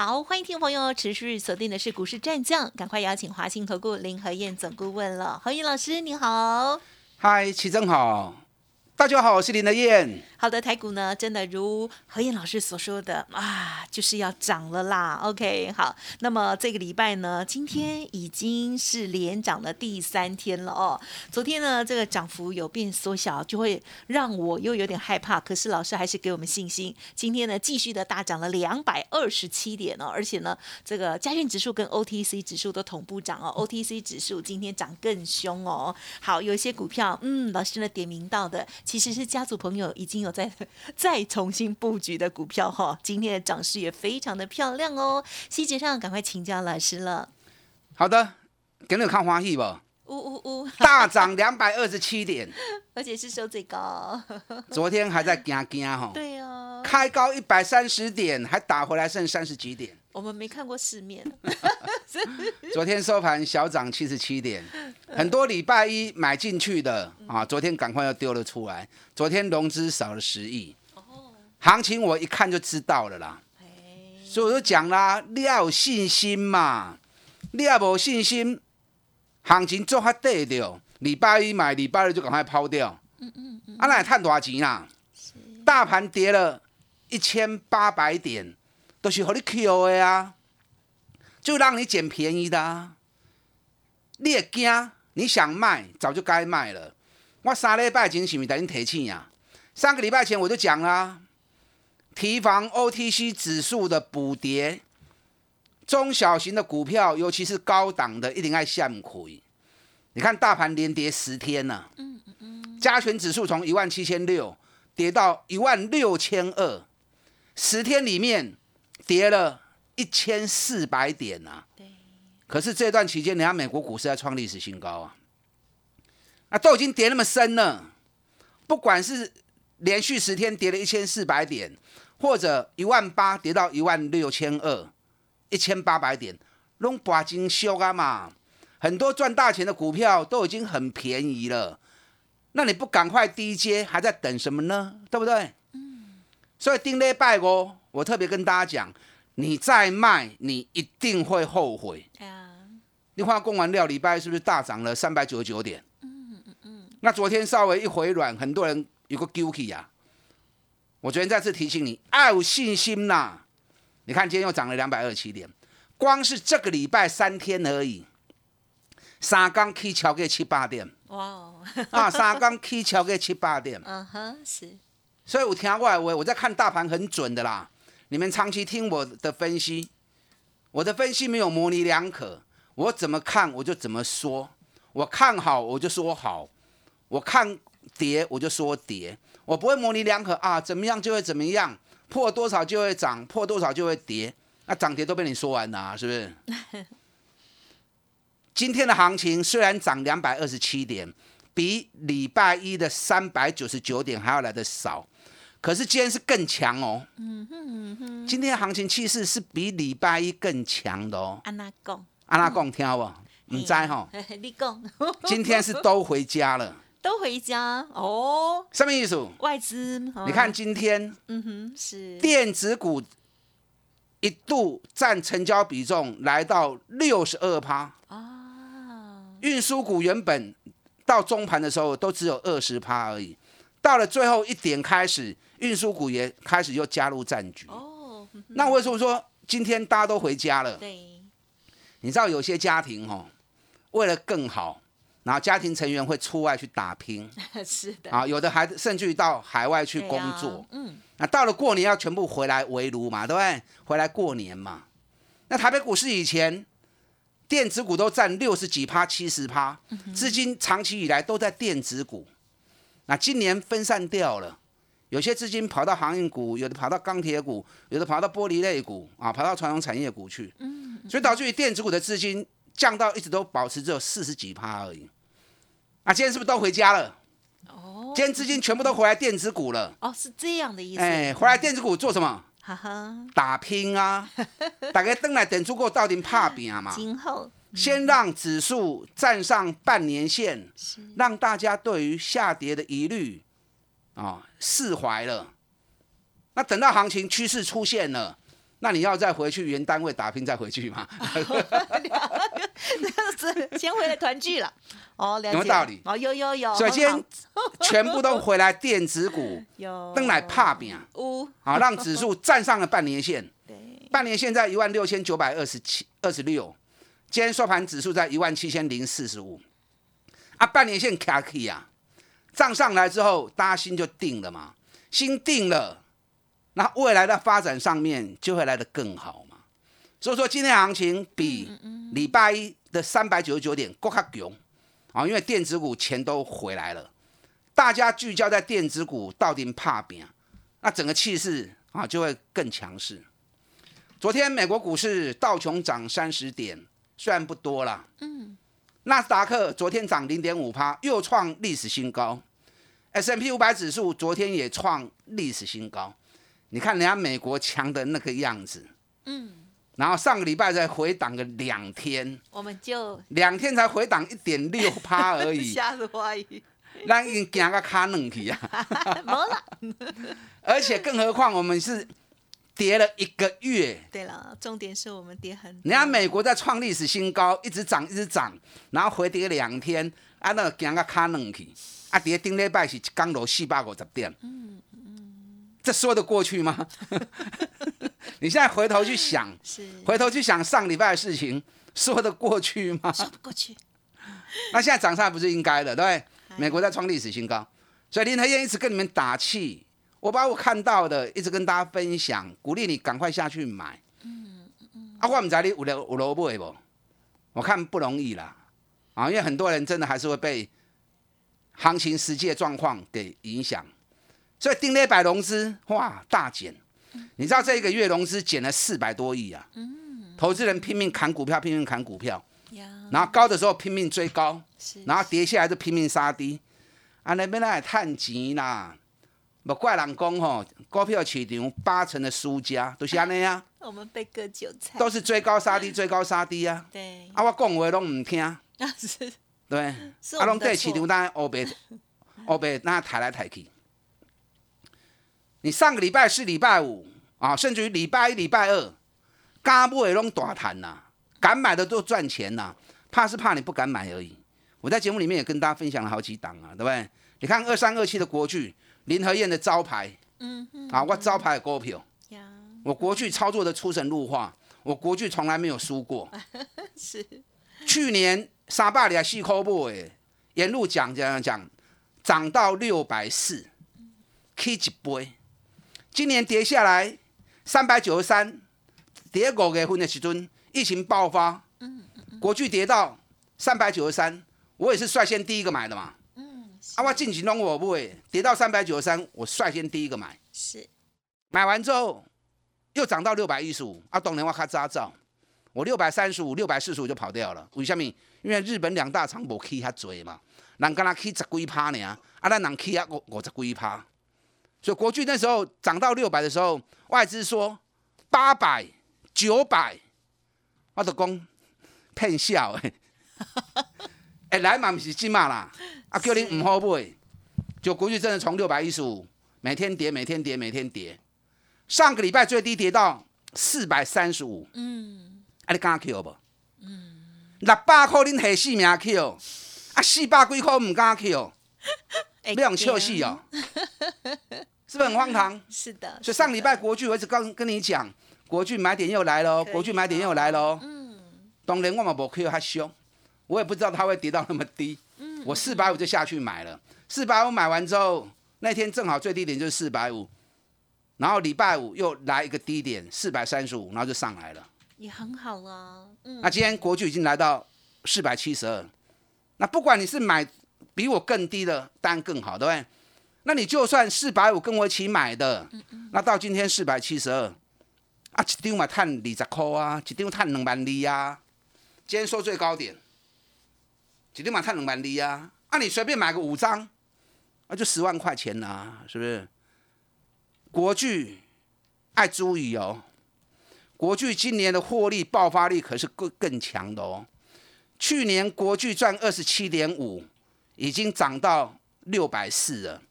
好，欢迎听众朋友持续锁定的是股市战将，赶快邀请华兴投顾林和燕总顾问了。何燕老师，你好。嗨，齐正好。大家好，我是林德燕。好的，台股呢，真的如何燕老师所说的啊，就是要涨了啦。OK，好，那么这个礼拜呢，今天已经是连涨的第三天了哦。昨天呢，这个涨幅有变缩小，就会让我又有点害怕。可是老师还是给我们信心，今天呢，继续的大涨了两百二十七点哦，而且呢，这个加运指数跟 OTC 指数都同步涨哦，OTC 指数今天涨更凶哦。好，有一些股票，嗯，老师呢点名到的。其实是家族朋友已经有在 再重新布局的股票哈，今天的涨势也非常的漂亮哦。细节上赶快请教老师了。好的，给你看花戏吧？呜呜呜！大涨两百二十七点，而且是收最高。昨天还在惊惊哈。对哦。开高一百三十点，还打回来剩三十几点。我们没看过世面。昨天收盘小涨七十七点，很多礼拜一买进去的啊，昨天赶快又丢了出来。昨天融资少了十亿，行情我一看就知道了啦。所以我就讲啦，你要有信心嘛，你要无信心，行情做哈对掉。礼拜一买，礼拜二就赶快抛掉。嗯嗯嗯。啊，那赚多少钱啦？大盘跌了一千八百点。都是和你 Q 的啊，就让你捡便宜的啊。你也惊，你想卖早就该卖了。我三礼拜前是咪带你提醒呀？上个礼拜前我就讲啦，提防 OTC 指数的补跌，中小型的股票，尤其是高档的，一定爱向亏。你看大盘连跌十天了，嗯嗯嗯，加权指数从一万七千六跌到一万六千二，十天里面。跌了一千四百点呐，对。可是这段期间，你看美国股市在创历史新高啊，啊，都已经跌那么深了。不管是连续十天跌了一千四百点，或者一万八跌到一万六千二，一千八百点，拢把金修啊嘛。很多赚大钱的股票都已经很便宜了，那你不赶快低接，还在等什么呢？对不对？嗯。所以丁礼拜五。我特别跟大家讲，你再卖，你一定会后悔。啊！你化供完料礼拜是不是大涨了三百九十九点？嗯嗯嗯。那昨天稍微一回软，很多人有个 guilty 啊。我昨天再次提醒你，要有信心呐。你看今天又涨了两百二十七点，光是这个礼拜三天而已，三刚 K 超过七八点。哇哦！啊，三刚 K 超过七八点。嗯哼，是。所以我听过来，我我在看大盘很准的啦。你们长期听我的分析，我的分析没有模棱两可，我怎么看我就怎么说，我看好我就说好，我看跌我就说跌，我不会模棱两可啊，怎么样就会怎么样，破多少就会涨，破多少就会跌，那涨跌都被你说完了，是不是？今天的行情虽然涨两百二十七点，比礼拜一的三百九十九点还要来的少。可是今天是更强哦，嗯哼嗯哼，今天的行情气势是比礼拜一更强的哦。安娜贡，安娜贡，听好不？唔知哈。你讲。今天是都回家了。都回家哦。什么意思？外资。你看今天，嗯哼，是电子股一度占成交比重来到六十二趴啊。运输股原本到中盘的时候都只有二十趴而已，到了最后一点开始。运输股也开始又加入战局。哦，那为什么说今天大家都回家了？对，你知道有些家庭哦，为了更好，然后家庭成员会出外去打拼。是的。啊，有的孩子甚至于到海外去工作。嗯。那到了过年要全部回来围炉嘛，对不对？回来过年嘛。那台北股市以前电子股都占六十几趴、七十趴，资金长期以来都在电子股。那今年分散掉了。有些资金跑到航运股，有的跑到钢铁股，有的跑到玻璃类股啊，跑到传统产业股去。嗯，所以导致于电子股的资金降到一直都保持只有四十几趴而已。啊，今天是不是都回家了？哦今天资金全部都回来电子股了。哦，是这样的意思。哎，回来电子股做什么？哈哈，打拼啊！大家登来等出过到底怕拼嘛？今后先让指数站上半年线，是让大家对于下跌的疑虑啊释怀了。那等到行情趋势出现了，那你要再回去原单位打拼再回去吗？是先回来团聚了。哦，了解有没有道理哦，有有有。所以今天 全部都回来电子股，有登来怕拼五啊，让指数站上了半年线。对半年线在一万六千九百二十七二十六，今天收盘指数在一万七千零四十五，啊，半年线卡起啊，涨上来之后，大家心就定了嘛，心定了，那未来的发展上面就会来得更好嘛。所以说今天行情比礼拜一的三百九十九点更加强。啊，因为电子股钱都回来了，大家聚焦在电子股到底怕饼，那整个气势啊就会更强势。昨天美国股市道琼涨三十点，虽然不多啦，嗯，纳斯达克昨天涨零点五趴，又创历史新高，S M P 五百指数昨天也创历史新高。你看人家美国强的那个样子，嗯，然后上个礼拜才回档个两天，我们就两天才回档一点六趴而已，吓死我一咱已经惊个卡冷去啊！没了。而且更何况我们是跌了一个月，对了，重点是我们跌很多。人家美国在创历史新高，一直涨一直涨，然后回跌两天，啊，那行个卡冷去，啊，跌顶礼拜是一港楼四百五十点，嗯嗯，这说得过去吗？你现在回头去想，是回头去想上礼拜的事情，说得过去吗？说不过去。那现在涨上来不是应该的，对不对？美国在创历史新高，所以林和燕一直跟你们打气，我把我看到的一直跟大家分享，鼓励你赶快下去买。嗯嗯。啊，我唔知你有了有萝卜不？我看不容易啦，啊，因为很多人真的还是会被行情实际的状况给影响，所以丁磊百融资哇大减，你知道这一个月融资减了四百多亿啊。嗯。投资人拼命砍股票，拼命砍股票。然后高的时候拼命追高，是然后跌下来就拼命杀低，啊那边来探钱啦，莫怪人讲吼，股票市场八成的输家都是安尼啊，我们被割韭菜。都是追高杀低，追高杀低啊，对，啊我讲话拢唔听，啊是对，是我啊拢们的错对市场当然黑白黑白那抬来抬去。你上个礼拜是礼拜五啊，甚至于礼拜一、礼拜二，敢买的拢大谈呐、敢买的都赚钱呐、怕是怕你不敢买而已。我在节目里面也跟大家分享了好几档啊，对不对？你看二三二七的国巨，林和燕的招牌嗯嗯啊，我招牌的股票，呀，我国巨操作的出神入化，我国巨从来没有输过。是去年三百里四块半诶，沿路讲讲讲，涨到六百四，起一倍。今年跌下来三百九十三，跌五月份的时阵，疫情爆发，国巨跌到三百九十三，我也是率先第一个买的嘛。嗯啊，我进行拢我不会，跌到三百九十三，我率先第一个买。是买完之后又涨到六百一十五，啊，当年我卡早走，我六百三十五、六百四十五就跑掉了。为什么？因为日本两大厂无起遐多嘛，人敢若起十几趴呢，啊，咱人起啊五五十几趴。所以国巨那时候涨到六百的时候，外资说八百、九百，我就讲骗笑诶。哎，来嘛，不是金嘛啦，啊，叫你唔好买，就国巨真的从六百一十五每天跌，每天跌，每天跌。上个礼拜最低跌到四百三十五，嗯啊，你敢 Q 不？嗯，六百块恁下死命 Q，啊，四百几块唔敢哎要用笑死哦，是不是很荒唐？是的，所以上礼拜国剧我一直跟跟你讲，国剧买点又来喽，国剧买点又来喽。嗯。当然我嘛无 Q 它凶，我也不知道它会跌到那么低。嗯我四百五就下去买了，四百五买完之后，那天正好最低点就是四百五，然后礼拜五又来一个低点四百三十五，然后就上来了。也很好了，嗯那今天国巨已经来到四百七十二，那不管你是买比我更低的，当然更好，对不对？那你就算四百五跟我一起买的，嗯那到今天四百七十二，啊，一张嘛赚二十块啊，一张赚两万二啊。今天收最高点，一张嘛赚两万二啊，啊，你随便买个五张，啊，就十万块钱呐，是不是？国巨爱注意哦，国巨今年的获利爆发力可是更更强的哦。去年国巨赚二十七点五，已经涨到六百四了。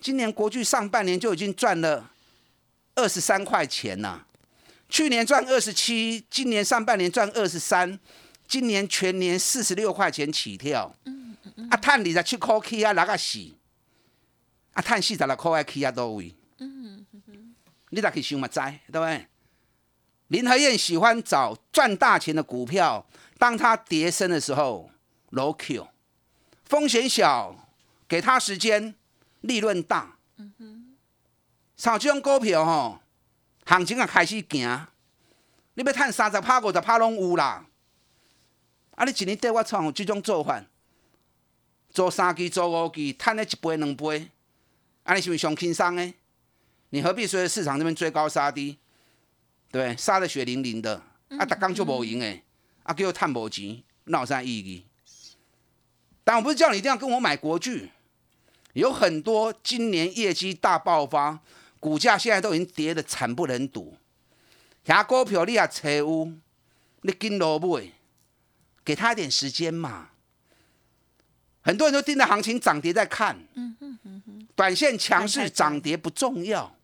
今年国巨上半年就已经赚了二十三块钱了。去年赚二十七，今年上半年赚二十三，今年全年四十六块钱起跳。嗯嗯嗯。啊，赚二十七块起啊，哪个死？啊，赚四十六块起啊，多位？嗯嗯嗯。你咋去想嘛？知对不对？林和燕喜欢找赚大钱的股票。当它跌升的时候，low Q，风险小，给他时间，利润大。嗯哼，像这种股票吼，行情啊开始行，你要赚三十趴、五十趴拢有啦。啊，你一年对我创这种做法，做三期、做五期，赚了一倍、两倍，啊，你是不是上轻松呢？你何必随着市场这边追高杀低？对，杀的血淋淋的，啊，逐工就无赢哎。啊，给我探博钱，那有啥意义？但我不是叫你一定要跟我买国剧，有很多今年业绩大爆发，股价现在都已经跌得惨不忍睹。遐股票你也找有，你跟落买，给他一点时间嘛。很多人都盯着行情涨跌在看，短线强势涨跌不重要，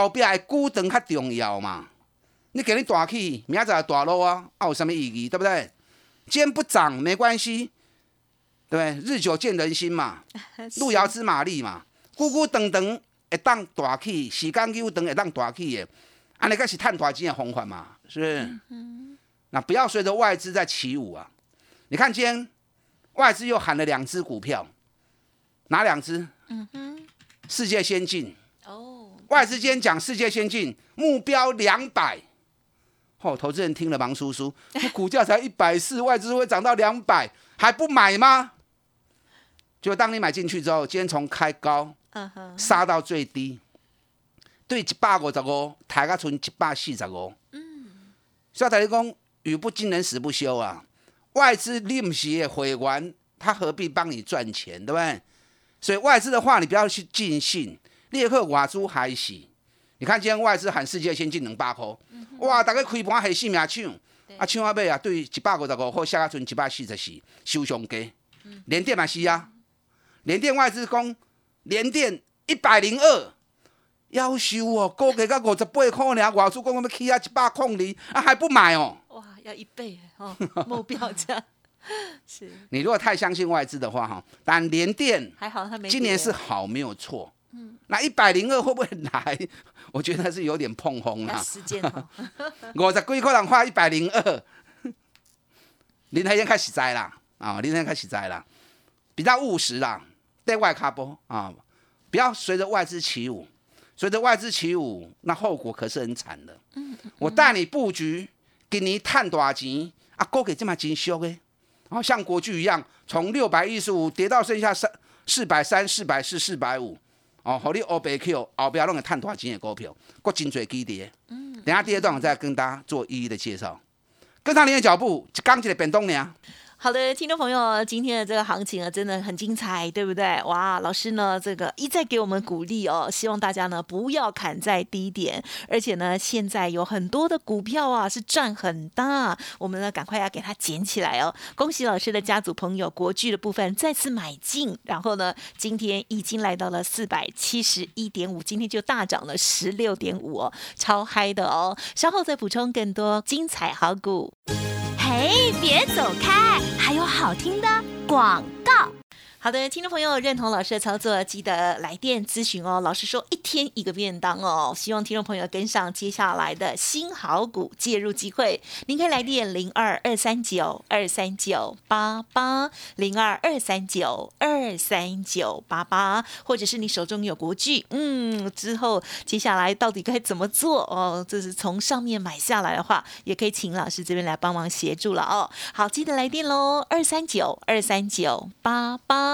后壁的股等较重要嘛。你给你大起，明仔大落啊，啊有什么意义？对不对？今天不涨没关系，对不对？日久见人心嘛，路遥知马力嘛。久久长长会当大起，时间久长会当大起的，安尼才是赚大钱的方法嘛，是不是？那不要随着外资在起舞啊！你看今天外资又喊了两只股票，哪两只？嗯哼，世界先进。哦，外资今天讲世界先进目标两百。哦，投资人听了忙叔叔，股价才一百四，外资会涨到两百，还不买吗？就当你买进去之后，今天从开高，杀到最低，对一百五十五，抬个存一百四十五。嗯，所以大家讲语不惊人死不休啊！外资利息回完，他何必帮你赚钱，对不对？所以外资的话，你不要去尽信，立刻瓦珠海洗。你看今天外资喊世界先进两百块，哇！大家开盘还四名抢，啊抢啊尾啊，对一百五十五块下下存一百四十四，收上低。连电嘛是啊，连电外资讲连电一百零二，要收哦，高价到五十八块尔，外资讲要起啊一百空二，啊还不买哦？哇，要一倍哦，目标价 是。你如果太相信外资的话哈，但连电还好，他没今年是好没有错。嗯，那一百零二会不会来？我觉得是有点碰红了。时间 五十几块人花一百零二，林台先开始栽啦啊！林台开始栽啦，比较务实啦，对外卡波啊，不要随着外资起舞，随着外资起舞，那后果可是很惨的。嗯，我带你布局，给你探多少钱啊？哥给这么紧修的，然后像国巨一样，从六百一十五跌到剩下三四百三、四百四、四百五。哦，互你欧白 Q 后壁拢会趁大钱的股票，国真侪基跌。嗯，等下第二段我再跟大家做一一的介绍，跟上您的脚步，刚起来变动呢。好的，听众朋友，今天的这个行情啊，真的很精彩，对不对？哇，老师呢，这个一再给我们鼓励哦，希望大家呢不要砍在低点，而且呢，现在有很多的股票啊是赚很大，我们呢赶快要给它捡起来哦。恭喜老师的家族朋友，国巨的部分再次买进，然后呢，今天已经来到了四百七十一点五，今天就大涨了十六点五哦，超嗨的哦。稍后再补充更多精彩好股。哎，别走开！还有好听的广告。好的，听众朋友认同老师的操作，记得来电咨询哦。老师说一天一个便当哦，希望听众朋友跟上接下来的新好股介入机会。您可以来电零二二三九二三九八八零二二三九二三九八八，或者是你手中有国剧，嗯，之后接下来到底该怎么做哦？这是从上面买下来的话，也可以请老师这边来帮忙协助了哦。好，记得来电喽，二三九二三九八八。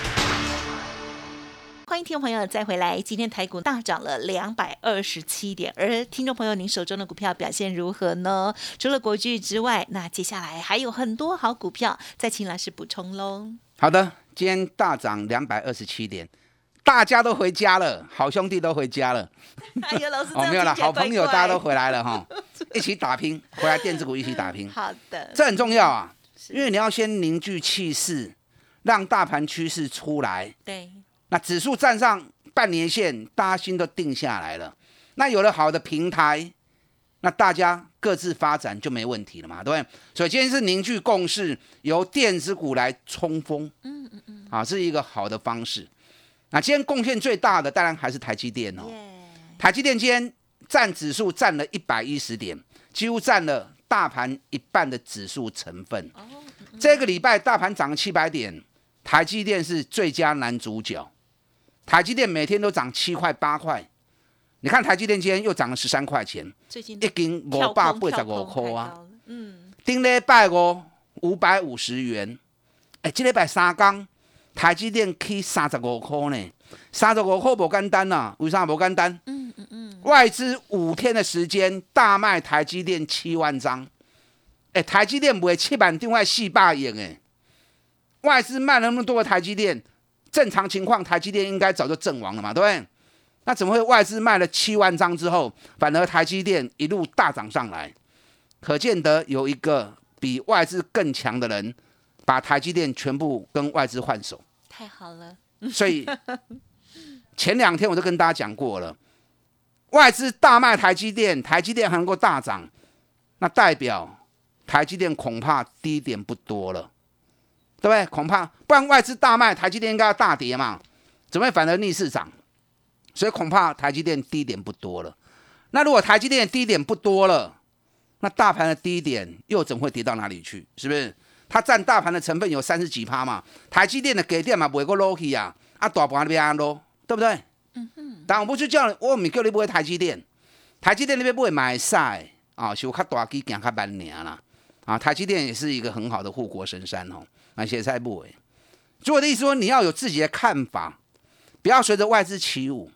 欢迎听众朋友再回来。今天台股大涨了两百二十七点，而听众朋友，您手中的股票表现如何呢？除了国巨之外，那接下来还有很多好股票，再请老师补充喽。好的，今天大涨两百二十七点，大家都回家了，好兄弟都回家了。哎呀，老师，哦，没有了，好朋友大家都回。回来了哈，一起打拼，回来电子股一起打拼，好的，这很重要啊，因为你要先凝聚气势，让大盘趋势出来。对，那指数站上半年线，大家心都定下来了。那有了好的平台，那大家各自发展就没问题了嘛，对不对？所以今天是凝聚共识，由电子股来冲锋，嗯嗯嗯，啊，是一个好的方式。那今天贡献最大的当然还是台积电哦，台积电今天占指数占了一百一十点，几乎占了大盘一半的指数成分。这个礼拜大盘涨了七百点，台积电是最佳男主角。台积电每天都涨七块八块，你看台积电今天又涨了十三块钱，最近一斤五百八十五块啊。嗯，顶礼拜五五百五十元，哎，这礼拜三刚台积电起三十五块呢，三十五块不简单呐、为啥不简单？嗯嗯嗯，外资五天的时间大卖台积电七万张，哎，台积电卖七万张，外四百亿哎，外资卖了那么多的台积电，正常情况台积电应该早就阵亡了嘛，对不对？那怎么会外资卖了七万张之后，反而台积电一路大涨上来？可见得有一个比外资更强的人，把台积电全部跟外资换手。太好了，所以前两天我都跟大家讲过了，外资大卖台积电，台积电还能够大涨，那代表台积电恐怕低点不多了，对不对？恐怕不然外资大卖，台积电应该要大跌嘛，怎么会反而逆市涨？所以恐怕台积电低点不多了。那如果台积电低点不多了，那大盘的低点又怎么会跌到哪里去？是不是？它占大盘的成分有三十几趴嘛，台积电的给电嘛不会过 low 去啊，啊大盘那边安 low，对不对？嗯嗯。但我不去叫你，我唔叫你买台积电，台积电那边不会买晒啊，是有较大机行较慢尔啦。啊，台积电也是一个很好的护国神山哦，那现在不会。所以我的意思说，你要有自己的看法，不要随着外资起舞。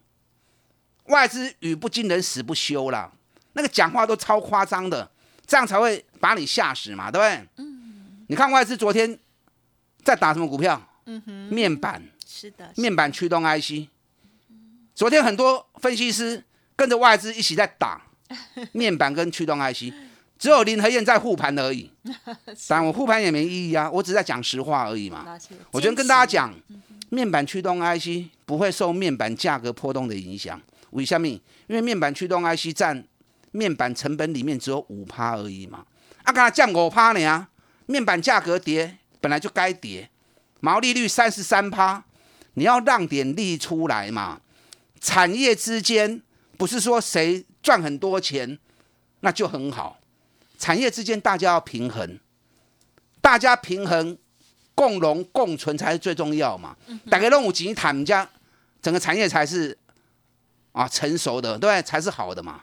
外资语不惊人死不休啦，那个讲话都超夸张的，这样才会把你吓死嘛，对不对？嗯。你看外资昨天在打什么股票？嗯哼，面板，是的，面板驱动 IC。昨天很多分析师跟着外资一起在打 面板跟驱动 IC，只有林和燕在护盘而已。但我护盘也没意义啊，我只是在讲实话而已嘛。我觉得跟大家讲，面板驱动 IC 不会受面板价格波动的影响。为什么？因为面板驱动 IC 占面板成本里面只有五趴而已嘛。啊，刚才降五趴呢，面板价格跌本来就该跌，毛利率三十三趴，你要让点利出来嘛。产业之间不是说谁赚很多钱那就很好，产业之间大家要平衡，大家平衡共荣共存才是最重要嘛。大家都有钱谈，家整个产业才是啊成熟的，对？才是好的嘛。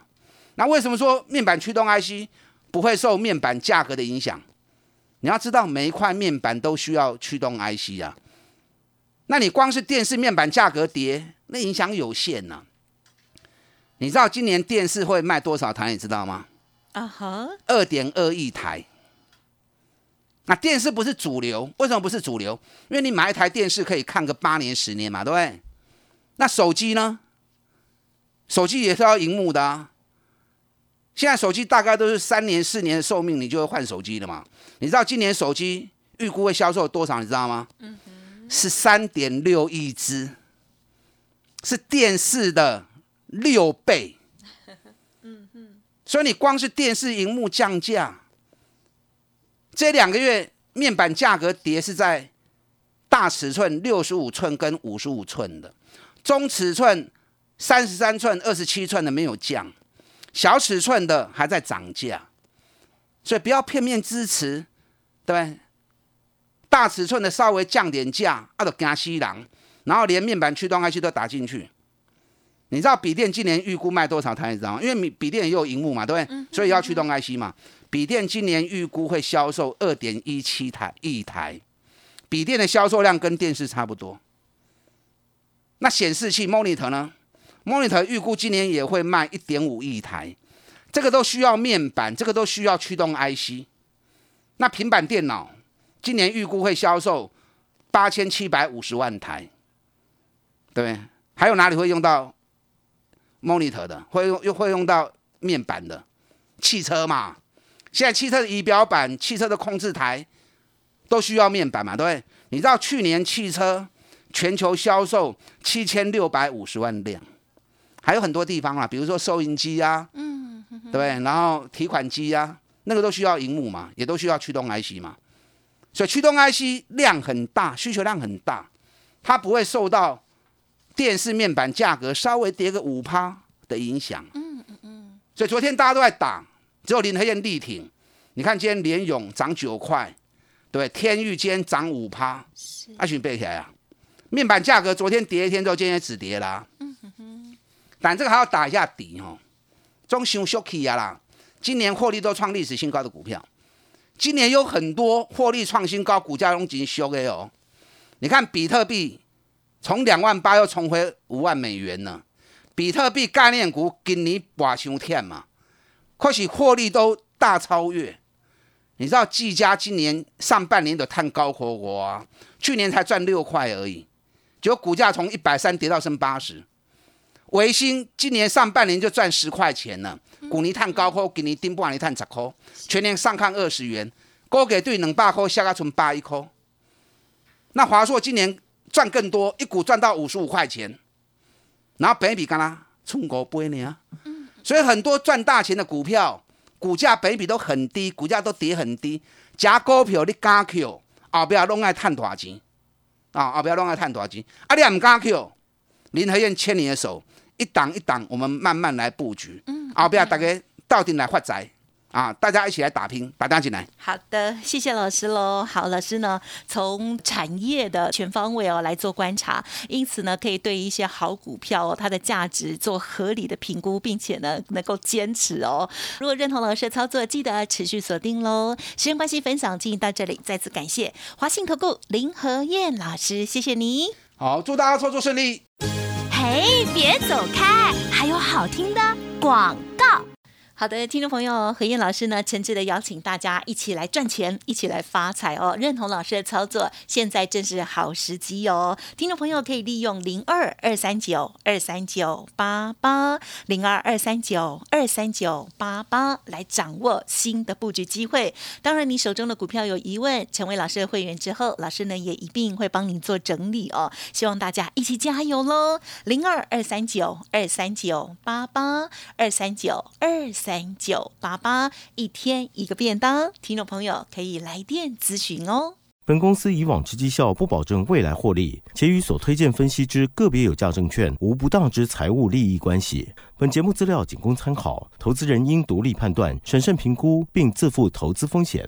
那为什么说面板驱动 IC 不会受面板价格的影响？你要知道，每一块面板都需要驱动 IC 啊。那你光是电视面板价格跌，那影响有限呐、你知道今年电视会卖多少台？你知道吗？啊哈，二点二亿台。那电视不是主流，为什么不是主流？因为你买一台电视可以看个八年、十年嘛，对不对？那手机呢？手机也是要荧幕的啊。现在手机大概都是三年、四年的寿命，你就会换手机了嘛？你知道今年手机预估会销售多少？你知道吗？是三点六亿只，是电视的六倍。所以你光是电视荧幕降价，这两个月面板价格跌是在大尺寸六十五寸跟五十五寸的，中尺寸三十三寸、二十七寸的没有降，小尺寸的还在涨价。所以不要片面支持，对？大尺寸的稍微降点价，啊，就惊死人，然后连面板驱动 IC 都打进去。你知道笔电今年预估卖多少台？你知道吗？因为笔笔电也有荧幕嘛，对不对？所以要驱动 IC 嘛。笔电今年预估会销售二点一七台一台，笔电的销售量跟电视差不多。那显示器 monitor 呢？monitor 预估今年也会卖一点五亿台，这个都需要面板，这个都需要驱动 IC。那平板电脑今年预估会销售八千七百五十万台，对不对？还有哪里会用到？monitor 的会用又会用到面板的汽车嘛？现在汽车的仪表板、汽车的控制台都需要面板嘛？对不对？你知道去年汽车全球销售七千六百五十万辆，还有很多地方啊，比如说收银机啊，嗯，对不对？然后提款机啊，那个都需要荧幕嘛，也都需要驱动 IC 嘛。所以驱动 IC 量很大，需求量很大，它不会受到。电视面板价格稍微跌个五趴的影响，嗯嗯嗯，所以昨天大家都在打，只有林和燕力挺。你看今天联勇涨九块，对，天域今天涨五趴，阿群背起来啊。面板价格昨天跌一天之后，今天止跌啦，嗯哼哼。但这个还要打一下底哦，中熊 shocky 啊啦，今年获利都创历史新高的股票，今年有很多获利创新高，股价都已经修的哦。你看比特币。从两万八又重回五万美元呢，比特币概念股今年拔伤天嘛，可是获利都大超越。你知道技嘉今年上半年的探高活活啊，去年才赚六块而已，结果股价从一百三跌到剩八十。维新今年上半年就赚十块钱了，股尼探高科今年顶半年碳十块，全年上看二十元，高给对两百块下个存八一块。那华硕今年。赚更多，一股赚到五十五块钱，然后本比干啦，冲高倍呢。所以很多赚大钱的股票，股价本比都很低，股价都跌很低。假股票你敢 Q，后边拢爱赚大钱啊！后边拢爱赚大钱。啊，你唔敢 Q，林和燕牵你的手，一档一档，我们慢慢来布局。后边大家到底来发财。啊！大家一起来打拼，打单进来。好的，谢谢老师喽。好，老师呢从产业的全方位哦来做观察，因此呢可以对一些好股票哦它的价值做合理的评估，并且呢能够坚持哦。如果认同老师的操作，记得持续锁定喽。时间关系，分享进行到这里，再次感谢华信投顾林和燕老师，谢谢你。好，祝大家操作顺利。嘿，别走开，还有好听的广告。好的，听众朋友，何燕老师呢，诚挚的邀请大家一起来赚钱，一起来发财哦！认同老师的操作，现在正是好时机哦！听众朋友可以利用零二二三九二三九八八零二二三九二三九八八来掌握新的布局机会。当然，你手中的股票有疑问，成为老师的会员之后，老师呢也一定会帮您做整理哦。希望大家一起加油喽！零二二三九二三九八八二三九二。三九八八一天一个便当，听众朋友可以来电咨询哦。本公司以往之绩效不保证未来获利，且与所推荐分析之个别有价证券无不当之财务利益关系。本节目资料仅供参考，投资人应独立判断、审慎评估，并自负投资风险。